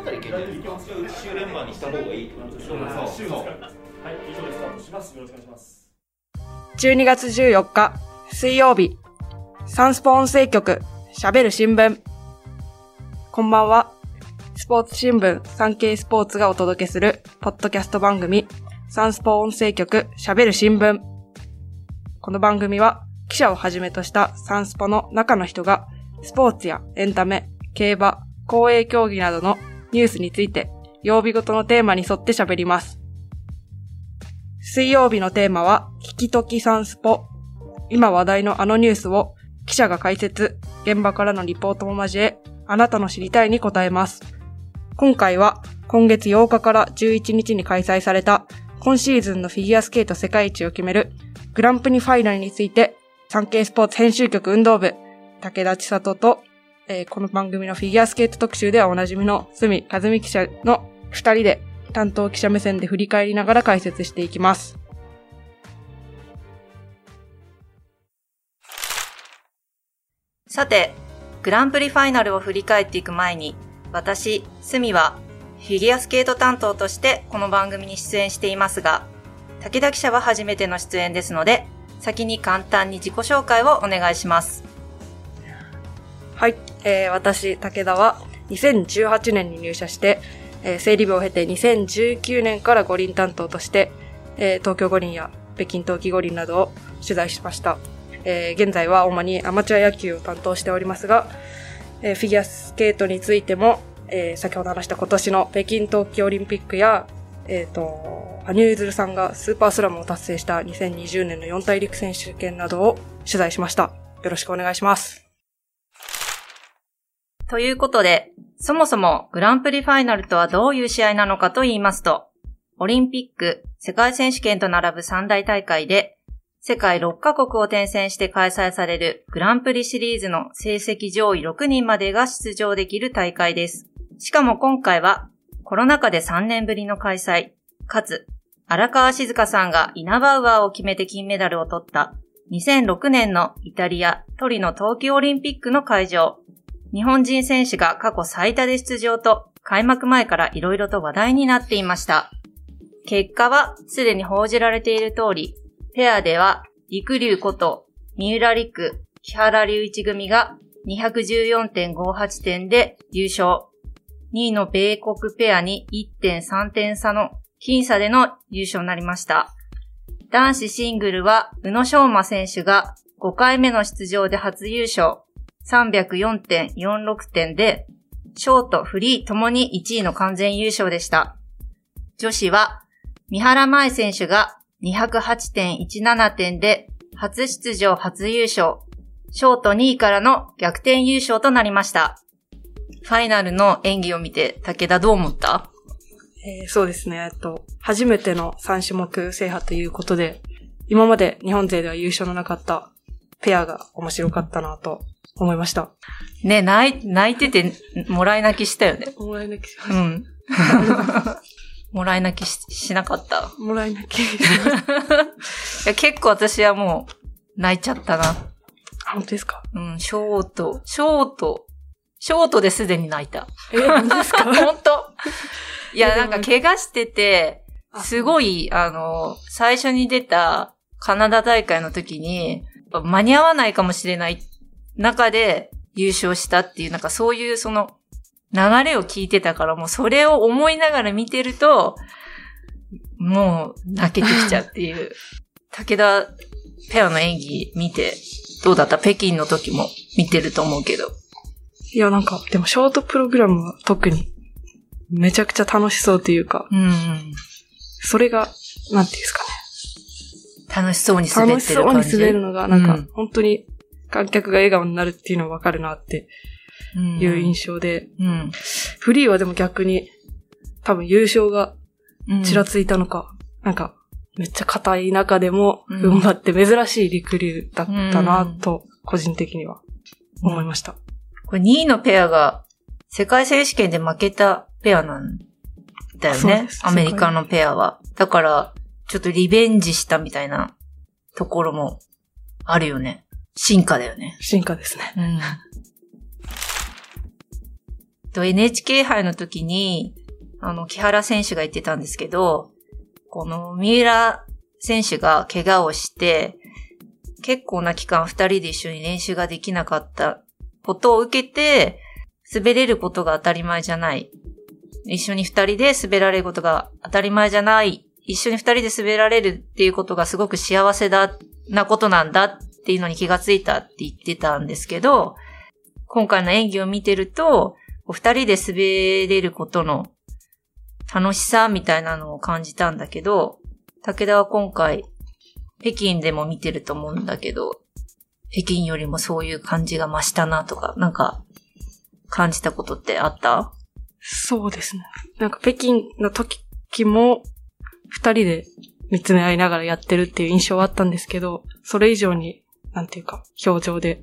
だったらいけるんですか週連番にした方がいいってことでしょ週ですはい以上でスタートしますよろしくお願いします12月14日水曜日サンスポ音声局喋る新聞こんばんはスポーツ新聞産経スポーツがお届けするポッドキャスト番。組サンスポ音声局喋る新聞この番。組は記者をはじめとしたサンスポの中の人がスポーツやエンタメ、競馬、公営競技などのニュースについて曜日ごとのテーマに沿って喋ります。水曜日のテーマは、聞きときサンスポ。今話題のあのニュースを記者が解説、現場からのリポートも交え、あなたの知りたいに答えます。今回は今月8日から11日に開催された今シーズンのフィギュアスケート世界一を決めるグランプリファイナルについて、産経スポーツ編集局運動部、武田千里と、えーこの番組のフィギュアスケート特集ではおなじみの隅和美記者の二人で担当記者目線で振り返りながら解説していきます。さて、グランプリファイナルを振り返っていく前に、私、スミは、フィギュアスケート担当としてこの番組に出演していますが、武田記者は初めての出演ですので、先に簡単に自己紹介をお願いします。はい、えー私、武田は2018年に入社して、えー整理部を経て2019年から五輪担当として、えー東京五輪や北京冬季五輪などを取材しました。えー現在は主にアマチュア野球を担当しておりますが、えーフィギュアスケートについても、えー先ほど話した今年の北京冬季オリンピックや、えっ、と、羽生結弦さんがスーパースラムを達成した2020年の四大陸選手権などを取材しました。よろしくお願いします。ということで、そもそもグランプリファイナルとはどういう試合なのかと言いますと、オリンピック、世界選手権と並ぶ三大大会で、世界6カ国を転戦して開催されるグランプリシリーズの成績上位6人までが出場できる大会です。しかも今回はコロナ禍で3年ぶりの開催、かつ荒川静香さんがイナバウアーを決めて金メダルを取った2006年のイタリアトリノ冬季オリンピックの会場、日本人選手が過去最多で出場と開幕前から色々と話題になっていました。結果はすでに報じられている通り、ペアでは陸竜こと三浦陸、木原隆一組が214.58点で優勝。2位の米国ペアに1.3点差の僅差での優勝になりました。男子シングルは宇野昌磨選手が5回目の出場で初優勝。304.46点で、ショート、フリーともに1位の完全優勝でした。女子は、三原舞選手が208.17点で、初出場初優勝。ショート2位からの逆転優勝となりました。ファイナルの演技を見て、武田どう思った？えーそうですね。えっと、初めての3種目制覇ということで、今まで日本勢では優勝のなかったペアが面白かったなと思いました。ね、泣い泣いてて、もらい泣きしたよね。もらい泣きしましうん。もらい泣きししなかった。た。もらい泣き。いや結構私はもう、泣いちゃったな。あ本当ですか？うん、ショート、ショート、ショートですでに泣いた。え、本当ですか？本当いや、なんか怪我してて、すごい。い、あの、最初に出たカナダ大会の時に、間に合わないかもしれない中で優勝したっていう、なんかそういうその流れを聞いてたから、もうそれを思いながら見てると、もう泣けてきちゃうっていう。武田ペアの演技見て、どうだった？北京の時も見てると思うけど。いや、なんか、でもショートプログラムは特に、めちゃくちゃ楽しそうというか、うん。それが、なんていうんですか楽しそうにね。滑楽してそうにっる感じ。滑るのが、なんか、うん本当に観客が笑顔になるっていうのはわかるなってうんいう印象で、うん。フリーはでも逆に、多分優勝がうんちらついたのか、なんか、めっちゃ硬い中でも、うん踏ん張って珍しい陸流だったなと、個人的には思いました。これ2位のペアが世界選手権で負けたペアなんだよねアメリカのペアは。だから、ちょっとリベンジしたみたいなところもあるよね。進化だよね。進化ですね。うん。と NHK 杯の時に、あの、木原選手が言ってたんですけど、この三浦選手が怪我をして、結構な期間二人で一緒に練習ができなかったことを受けて、滑れることが当たり前じゃない。一緒に二人で滑られることが当たり前じゃない。一緒に二人で滑られるっていうことがすごく幸せだ、なことなんだっていうのに気がついたって言ってたんですけど、今回の演技を見てると、こう二人で滑れることの楽しさみたいなのを感じたんだけど、武田は今回、北京でも見てると思うんだけど、北京よりもそういう感じが増したなとか、なんか、感じたことってあった？そうですね。なんか北京の時も、二人で見つめ合いながらやってるっていう印象はあったんですけど、それ以上に、なんていうか、表情で、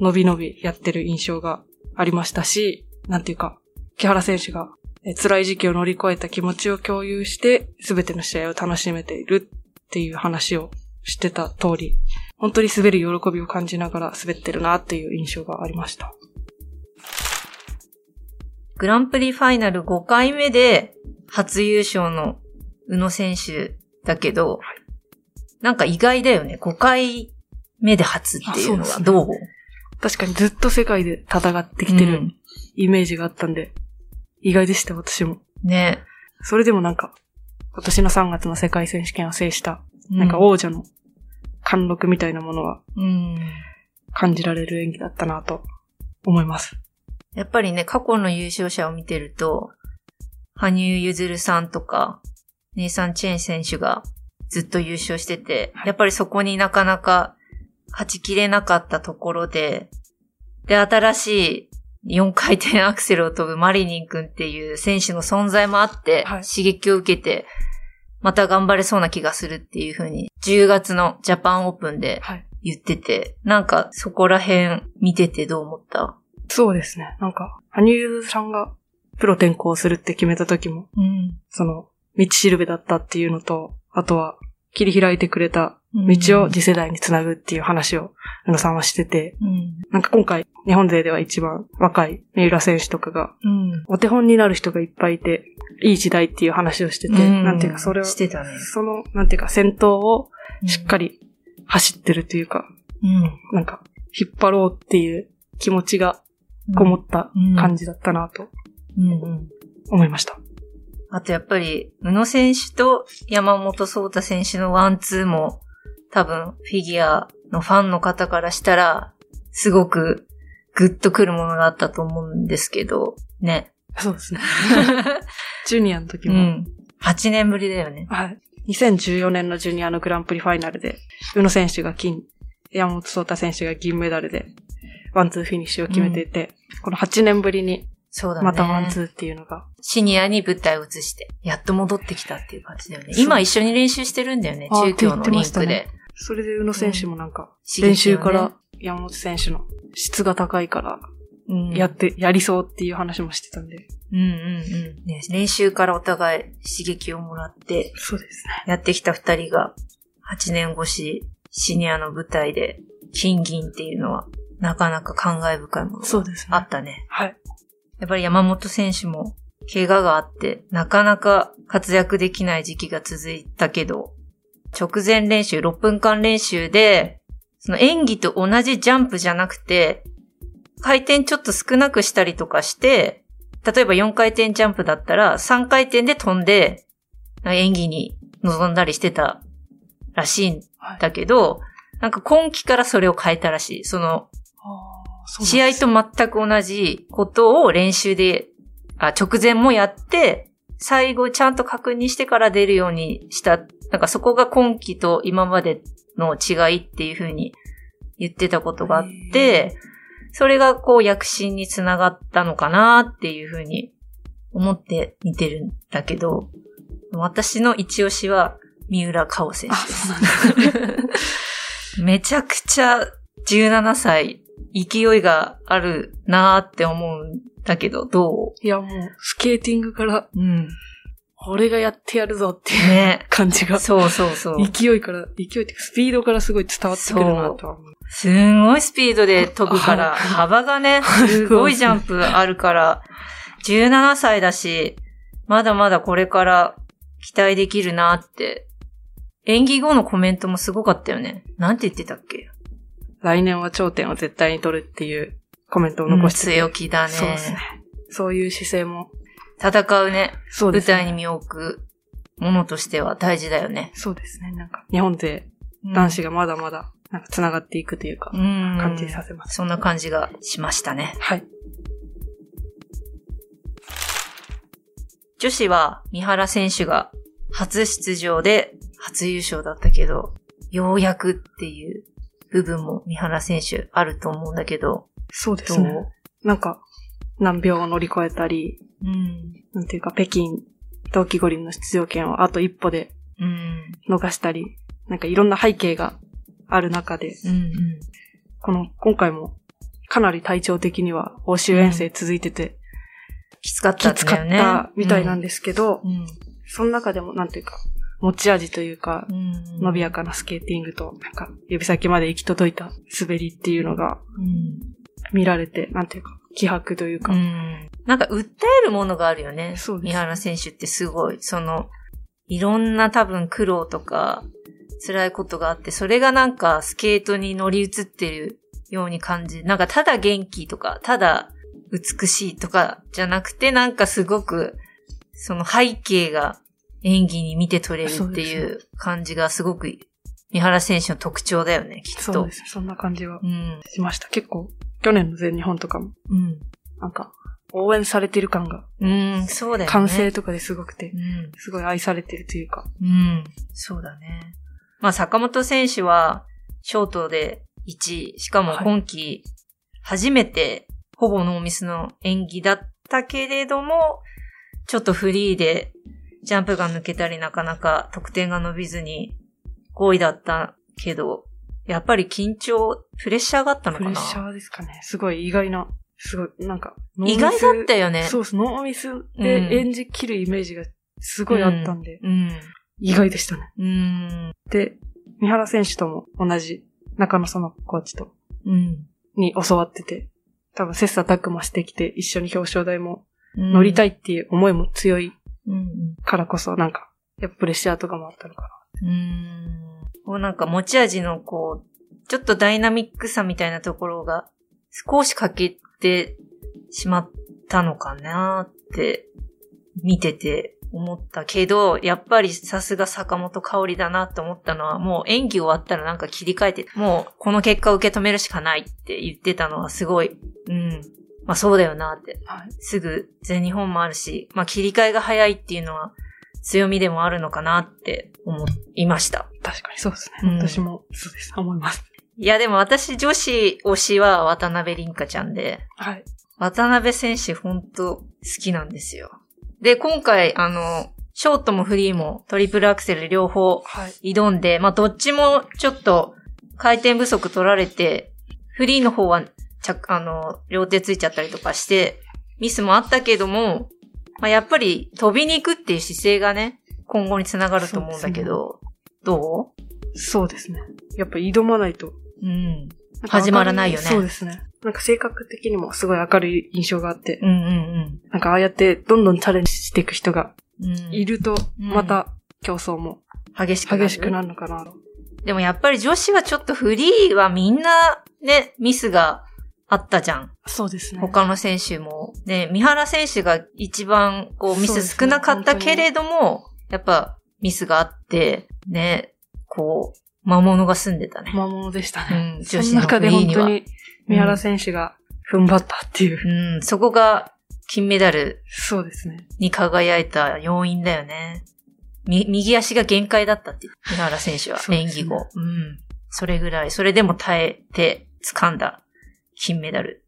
伸び伸びやってる印象がありましたし、なんていうか、木原選手がえ辛い時期を乗り越えた気持ちを共有して、すべての試合を楽しめているっていう話をしてた通り、本当に滑る喜びを感じながら滑ってるなっていう印象がありました。グランプリファイナル5回目で初優勝の宇野選手だけど、なんか意外だよね。5回目で初っていうのはどう？確かにずっと世界で戦ってきてるうんイメージがあったんで、意外でした、私も。ね。それでもなんか、今年の3月の世界選手権を制した、うなんか王者の貫禄みたいなものはうん。感じられる演技だったなと思います。やっぱりね、過去の優勝者を見てると、羽生結弦さんとか、ネイサン・チェン選手がずっと優勝してて、やっぱりそこになかなか勝ちきれなかったところで、で、新しい4回転アクセルを飛ぶマリニン君っていう選手の存在もあって、はい刺激を受けて、また頑張れそうな気がするっていう風に、10月のジャパンオープンではい。言ってて、なんかそこら辺見ててどう思った？そうですね。なんか、羽生さんがプロ転向するって決めた時も、うん。その、道しるべだったっていうのと、あとは、切り開いてくれた道を次世代につなぐっていう話を、宇野さんはしてて、うん。なんか今回、日本勢では一番若い三浦選手とかが、うん。お手本になる人がいっぱいいて、いい時代っていう話をしてて、なんていうか、それを、してたね。その、なんていうか、先頭をしっかり走ってるというか、うん。なんか、引っ張ろうっていう気持ちがこもった感じだったなとうん。うん。思いました。あとやっぱり、宇野選手と山本聡太選手のワンツーも、多分、フィギュアのファンの方からしたら、すごくグッとくるものがあったと思うんですけど、ね。そうですね。ジュニアの時も、うん。8年ぶりだよね。はい。2014年のジュニアのグランプリファイナルで、宇野選手が金、山本聡太選手が銀メダルで、ワンツーフィニッシュを決めていて、この8年ぶりに、そうだね。またワンツーっていうのが、シニアに舞台を移して、やっと戻ってきたっていう感じだよね。今一緒に練習してるんだよね。中京のリンクで。それで宇野選手もなんか、うん練習から山本選手の質が高いから、うんやって、やりそうっていう話もしてたんで。うんうんうん。ね、練習からお互い刺激をもらって、そうですね。やってきた二人が、8年越し、シニアの舞台で、金銀っていうのは、なかなか感慨深いものがそうですね。あったね。はい。やっぱり山本選手も、怪我があって、なかなか活躍できない時期が続いたけど、直前練習、6分間練習で、その演技と同じジャンプじゃなくて、回転ちょっと少なくしたりとかして、例えば4回転ジャンプだったら3回転で飛んで、演技に臨んだりしてたらしいんだけど、なんか今季からそれを変えたらしい。その、試合と全く同じことを練習で、あ、直前もやって、最後ちゃんと確認してから出るようにした。なんかそこが今季と今までの違いっていう風に言ってたことがあって、それがこう躍進につながったのかなっていう風に思って見てるんだけど、私の一押しは三浦佳生選あ、手です。めちゃくちゃ17歳、勢いがあるなーって思うんだけど、どいや、もう、スケーティングから、ううん。俺がやってやるぞっていうね。感じが、そうそうそう。勢いから、勢いってスピードからすごい伝わってくるなとは思う。すんごいスピードで飛ぶから、はい幅がね、すごいジャンプあるから、17歳だし、まだまだこれから期待できるなって。演技後のコメントもすごかったよね。なんて言ってたっけ？来年は頂点を絶対に取るっていうコメントを残してて、強気だね。そうですね。そういう姿勢も、戦うね。舞そうですね。台に身を置くものとしては大事だよね。そうですね。なんか、日本勢、男子がまだまだ、なんか繋がっていくというか、うん。感じさせます。そんな感じがしましたね。はい。女子は三原選手が初出場で初優勝だったけど、ようやくっていう部分も三原選手あると思うんだけど、そうですね。なんか、難病を乗り越えたり、うん。なんていうか、北京冬季五輪の出場権をあと一歩でうん。逃したり、なんかいろんな背景がある中で、うん。うん。この、今回も、かなり体調的には欧州遠征続いてて、きつかったんきつか。ったみたいなんですけど、うん。その中でもなんていうか、持ち味というかう、ん。伸びやかなスケーティングと、なんか、指先まで行き届いた滑りっていうのがうん。見られて、なんていうか、気迫というか、うん。なんか、訴えるものがあるよね。そうです三原選手ってすごい、その、いろんな多分苦労とか、辛いことがあって、それがなんかスケートに乗り移ってるように感じ、なんかただ元気とか、ただ美しいとかじゃなくて、なんかすごく、その背景が演技に見て取れるっていう感じがすごく、三原選手の特徴だよね、きっと。そうです。そんな感じはうん。しました。結構、去年の全日本とかも、うん。なんか、応援されてる感が、うん、そうだよね。歓声とかですごくてう、ん。すごい愛されてるというか、うん。そうだね。まあ、坂本選手は、ショートで1位。しかもはい今季、初めて、ほぼノーミスの演技だったけれども、ちょっとフリーで、ジャンプが抜けたりなかなか得点が伸びずに、5位だったけど、やっぱり緊張、プレッシャーがあったのかな？プレッシャーですかね。すごい意外な、すごい、なんか、意外だったよね。そうです。ノーミスうんで演じ切るイメージがすごいあったんで、うん。意外でしたね。うん。で、三原選手とも同じ中野園コーチと、うん。に教わってて、多分切磋琢磨してきて一緒に表彰台もうん。乗りたいっていう思いも強いうん。からこそ、なんか、やっぱプレッシャーとかもあったのかなうーん。こうなんか持ち味のこう、ちょっとダイナミックさみたいなところが少し欠けてしまったのかなって見てて思ったけど、やっぱりさすが坂本香織だなと思ったのはもう演技終わったらなんか切り替えて、もうこの結果を受け止めるしかないって言ってたのはすごい、うん。まあそうだよなって。な。はい。すぐ全日本もあるし、まあ切り替えが早いっていうのは強みでもあるのかなって思いました。確かにそうですうんね。私もそうです。思います。いやでも私女子推しは渡辺凛香ちゃんで、はい。渡辺選手ほんと好きなんですよ。で、今回あの、ショートもフリーもトリプルアクセル両方はい。挑んで、まあどっちもちょっと回転不足取られて、フリーの方は着、あの、両手ついちゃったりとかして、ミスもあったけども、まあやっぱり飛びに行くっていう姿勢がね、今後につながると思うんだけど、どそうですね。やっぱ挑まないと。ううん。なんか始まらないよねそうですね。なんか性格的にもすごい明るい印象があって、うんうんなんかああやってどんどんチャレンジしていく人がうん。うんいると、うんまた競争も激しくなる。激しくなるのかな。でもやっぱり女子はちょっとフリーはみんなね、ミスがあったじゃん。そうですね。他の選手も。ね、三原選手が一番こうミス少なかったけれども、やっぱミスがあって、ね、こう、魔物が住んでたね。魔物でしたうね。ん、そ女子のの中で。本当に三原選手が踏ん張ったっていう。うん、そこが金メダルそうですね。に輝いた要因だよね。み、右足が限界だったって、三原選手は、演技後。うん。それぐらい、それでも耐えて掴んだ金メダル。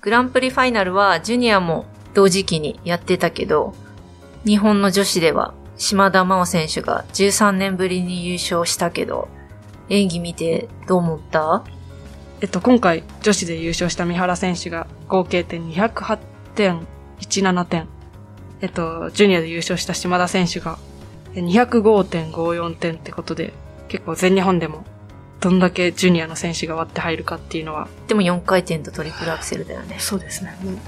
グランプリファイナルはジュニアも同時期にやってたけど、日本の女子では島田真央選手が13年ぶりに優勝したけど、演技見てどう思った？えっと、今回女子で優勝した三原選手が合計点208.17点。えっと、ジュニアで優勝した島田選手が205.54点ってことで、結構全日本でもどんだけジュニアの選手が割って入るかっていうのは。でも4回転とトリプルアクセルだよね。そうですね。もう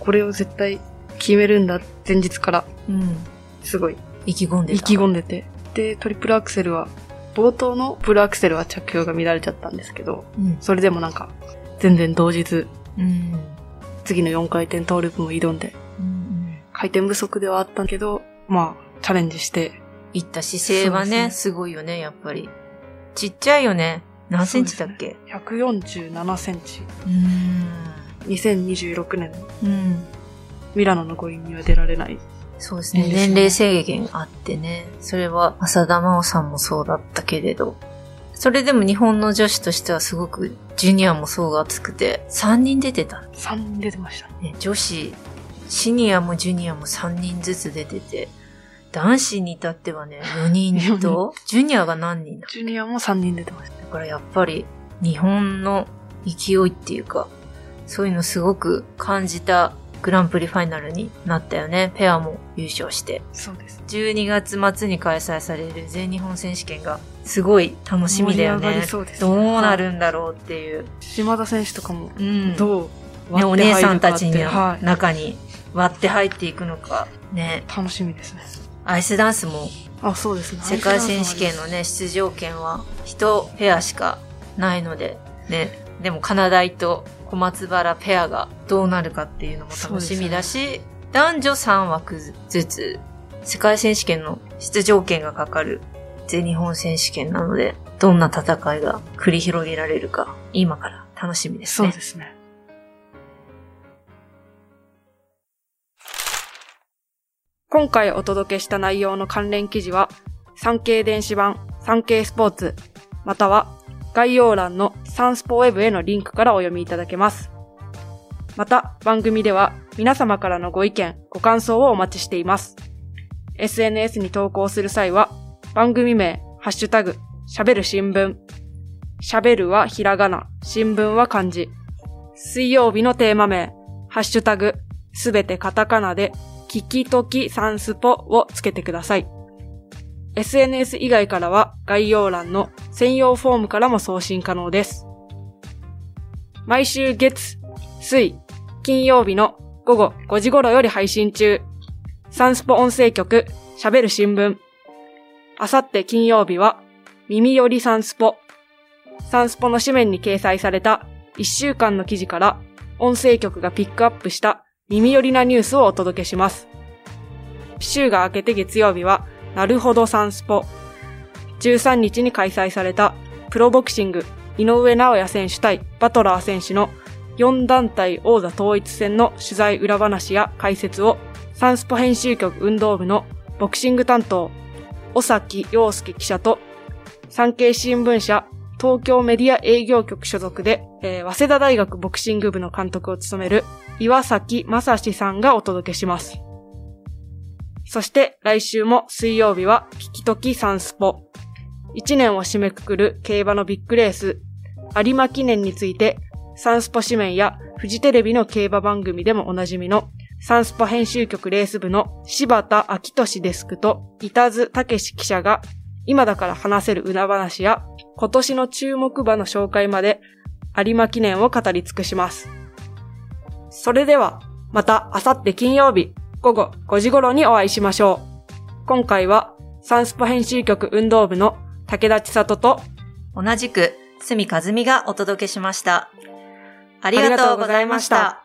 これを絶対決めるんだ、前日から、うん。すごい意気込んでた。意気込んでて。で、トリプルアクセルは、冒頭のプルアクセルは着氷が乱れちゃったんですけど、うん。それでもなんか、全然動じず、うん。次の4回転トーループも挑んで、うん。回転不足ではあったけど、まあ、チャレンジして、いった姿勢はね、すすごいよね、やっぱり。ちっちゃいよね。何センチだっけ？147センチ。う2026年、ん。うん。ミラノの五輪には出られない。そうですね。年齢制限あってね。それは浅田真央さんもそうだったけれど。それでも日本の女子としてはすごく、ジュニアも層が厚くて、3人出てた。3人出てましたね。ね、女子、シニアもジュニアも3人ずつ出てて、男子に至ってはね、4人と、ジュニアが何人だ？ジュニアも3人出てました。だからやっぱり日本の勢いっていうか、そういうのすごく感じたグランプリファイナルになったよね。ペアも優勝して。そうです。12月末に開催される全日本選手権がすごい楽しみだよね。そうですねどうなるんだろうっていう。島田選手とかも、うん。どうね、お姉さんたちのは中に割って入っていくのか。ね。い。楽しみですね。アイスダンスもあ、そうですね。世界選手権のね、出場権は一ペアしかないので、ね、でもカナダイと小松原ペアがどうなるかっていうのも楽しみだし、男女3枠ずつ世界選手権の出場権がかかる全日本選手権なので、どんな戦いが繰り広げられるか、今から楽しみですね。そうですね。今回お届けした内容の関連記事は、産経電子版、産経スポーツ、または概要欄のサンスポウェブへのリンクからお読みいただけます。また、番組では皆様からのご意見、ご感想をお待ちしています。SNS に投稿する際は、番組名、ハッシュタグ、喋る新聞。喋るはひらがな、新聞は漢字。水曜日のテーマ名、ハッシュタグ、すべてカタカナで、聞きときサンスポをつけてください。SNS 以外からは概要欄の専用フォームからも送信可能です。毎週月、水、金曜日の午後5時頃より配信中。サンスポ音声局、喋る新聞。あさって金曜日は、耳よりサンスポ。サンスポの紙面に掲載された1週間の記事から音声局がピックアップした耳寄りなニュースをお届けします。週が明けて月曜日は、なるほどサンスポ。13日に開催されたプロボクシング井上直也選手対バトラー選手の4団体王座統一戦の取材裏話や解説をサンスポ編集局運動部のボクシング担当、尾崎洋介記者と産経新聞社東京メディア営業局所属で、えー早稲田大学ボクシング部の監督を務める岩崎正史さんがお届けします。そして来週も水曜日は聞きときサンスポ。一年を締めくくる競馬のビッグレース、有馬記念について、サンスポ紙面やフジテレビの競馬番組でもおなじみのサンスポ編集局レース部の柴田明俊デスクと板津武史記者が今だから話せる裏話や今年の注目馬の紹介まで有馬記念を語り尽くします。それではまた明後日金曜日午後5時頃にお会いしましょう。今回はサンスポ編集局運動部の武田千里と同じく、住和美がお届けしました。ありがとうございました。